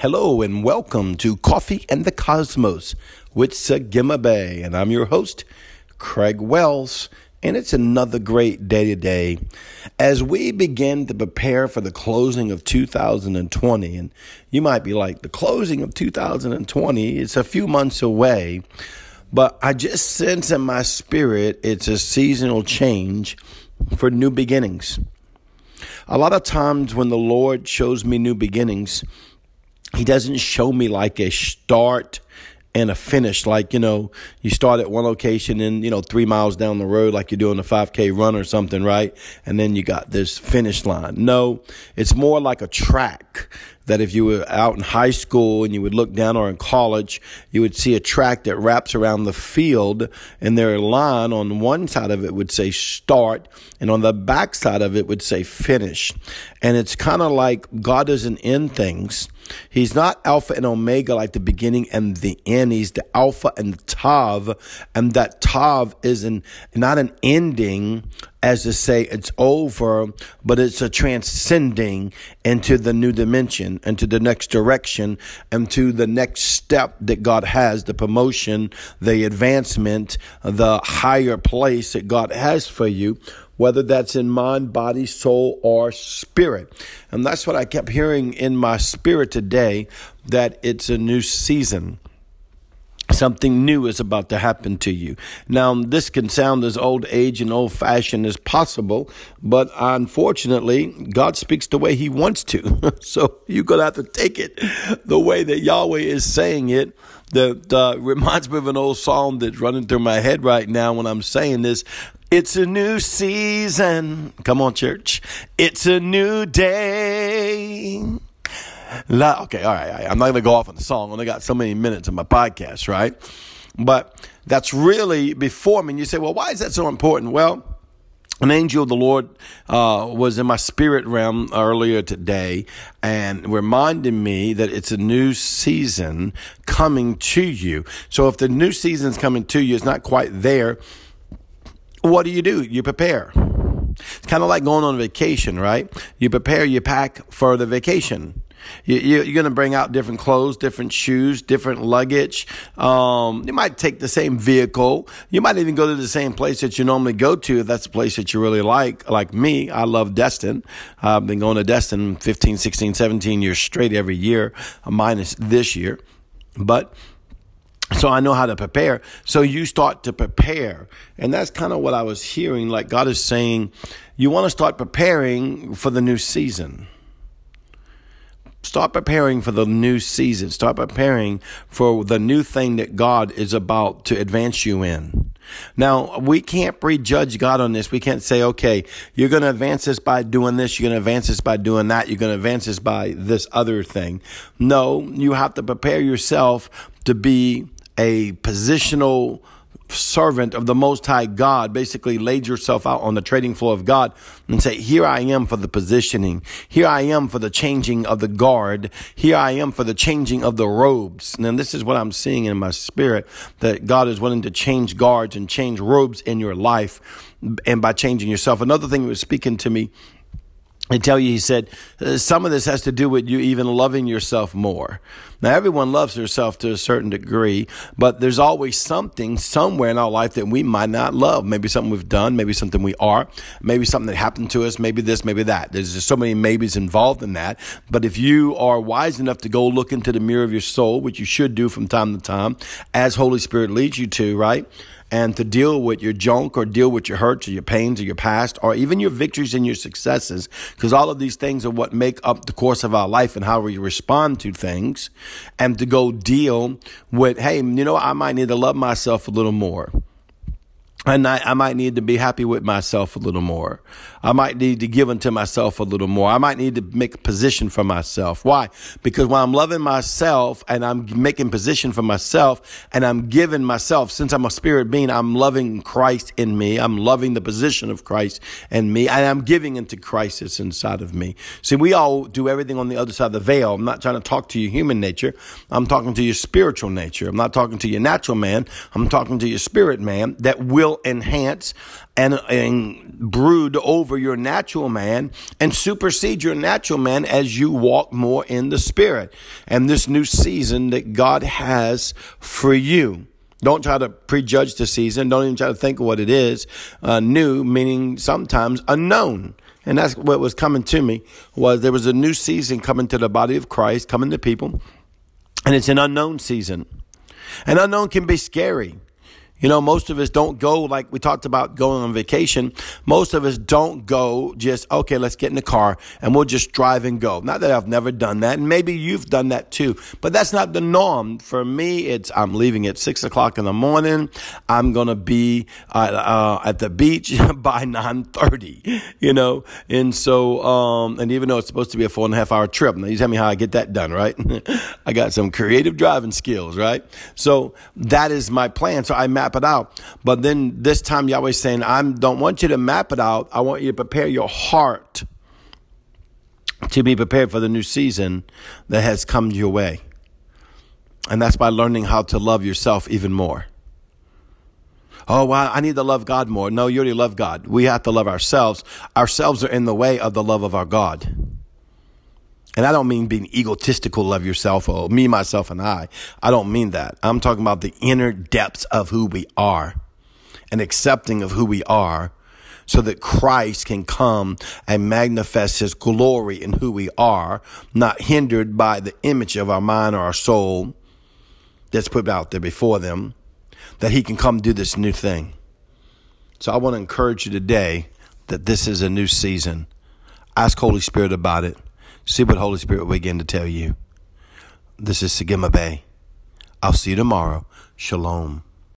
Hello and welcome to Coffee and the Cosmos with Sagima Bay, and I'm your host, Craig Wells, and it's another great day today as we begin to prepare for the closing of 2020. And you might be like, the closing of 2020 is a few months away, but I just sense in my spirit it's a seasonal change for new beginnings. A lot of times when the Lord shows me new beginnings, he doesn't show me like a start and a finish. Like, you know, you start at one location and, you know, three miles down the road, like you're doing a 5K run or something, right? And then you got this finish line. No, it's more like a track that if you were out in high school and you would look down or in college, you would see a track that wraps around the field and their line on one side of it would say start and on the back side of it would say finish. And it's kind of like God doesn't end things. He's not Alpha and Omega like the beginning and the end. He's the Alpha and the Tav. And that Tav is an, not an ending as to say it's over, but it's a transcending into the new dimension, into the next direction, and to the next step that God has, the promotion, the advancement, the higher place that God has for you whether that's in mind, body, soul, or spirit. And that's what I kept hearing in my spirit today that it's a new season. Something new is about to happen to you. Now, this can sound as old age and old fashioned as possible, but unfortunately, God speaks the way He wants to. so you're going to have to take it the way that Yahweh is saying it. That uh, reminds me of an old song that's running through my head right now when I'm saying this. It's a new season. Come on, church. It's a new day. La, okay, all right, all right. I'm not going to go off on the song. I only got so many minutes in my podcast, right? But that's really before me. And you say, well, why is that so important? Well, an angel of the Lord uh, was in my spirit realm earlier today and reminded me that it's a new season coming to you. So if the new season is coming to you, it's not quite there what do you do? You prepare. It's kind of like going on vacation, right? You prepare, you pack for the vacation. You, are going to bring out different clothes, different shoes, different luggage. Um, you might take the same vehicle. You might even go to the same place that you normally go to if that's a place that you really like. Like me, I love Destin. I've been going to Destin 15, 16, 17 years straight every year, minus this year. But so I know how to prepare. So you start to prepare. And that's kind of what I was hearing. Like God is saying, you want to start preparing for the new season. Start preparing for the new season. Start preparing for the new thing that God is about to advance you in. Now, we can't prejudge God on this. We can't say, okay, you're going to advance this by doing this. You're going to advance this by doing that. You're going to advance this by this other thing. No, you have to prepare yourself to be a positional servant of the Most High God, basically laid yourself out on the trading floor of God and say, Here I am for the positioning. Here I am for the changing of the guard. Here I am for the changing of the robes. And this is what I'm seeing in my spirit that God is willing to change guards and change robes in your life and by changing yourself. Another thing he was speaking to me I tell you, he said, uh, some of this has to do with you even loving yourself more. Now, everyone loves herself to a certain degree, but there's always something somewhere in our life that we might not love. Maybe something we've done, maybe something we are, maybe something that happened to us, maybe this, maybe that. There's just so many maybes involved in that. But if you are wise enough to go look into the mirror of your soul, which you should do from time to time, as Holy Spirit leads you to, right? And to deal with your junk or deal with your hurts or your pains or your past or even your victories and your successes, because all of these things are what make up the course of our life and how we respond to things, and to go deal with, hey, you know, I might need to love myself a little more. And I, I might need to be happy with myself a little more. I might need to give unto myself a little more. I might need to make position for myself. Why? Because when I'm loving myself and I'm making position for myself and I'm giving myself, since I'm a spirit being, I'm loving Christ in me. I'm loving the position of Christ in me and I'm giving into Christ that's inside of me. See, we all do everything on the other side of the veil. I'm not trying to talk to your human nature. I'm talking to your spiritual nature. I'm not talking to your natural man. I'm talking to your spirit man that will enhance and, and brood over over your natural man and supersede your natural man as you walk more in the spirit and this new season that God has for you. Don't try to prejudge the season. Don't even try to think of what it is. Uh, new meaning sometimes unknown. And that's what was coming to me was there was a new season coming to the body of Christ, coming to people, and it's an unknown season. And unknown can be scary. You know, most of us don't go like we talked about going on vacation. Most of us don't go just, okay, let's get in the car and we'll just drive and go. Not that I've never done that. And maybe you've done that too, but that's not the norm. For me, it's, I'm leaving at six o'clock in the morning. I'm going to be uh, uh, at the beach by 930, you know? And so, um, and even though it's supposed to be a four and a half hour trip, now you tell me how I get that done, right? I got some creative driving skills, right? So that is my plan. So I map map it out. But then this time Yahweh's saying, I don't want you to map it out. I want you to prepare your heart to be prepared for the new season that has come your way. And that's by learning how to love yourself even more. Oh, well, I need to love God more. No, you already love God. We have to love ourselves. Ourselves are in the way of the love of our God. And I don't mean being egotistical, of yourself, or me, myself, and I. I don't mean that. I'm talking about the inner depths of who we are and accepting of who we are so that Christ can come and manifest his glory in who we are, not hindered by the image of our mind or our soul that's put out there before them, that he can come do this new thing. So I want to encourage you today that this is a new season. Ask Holy Spirit about it. See what Holy Spirit will begin to tell you. This is Sagima Bay. I'll see you tomorrow. Shalom.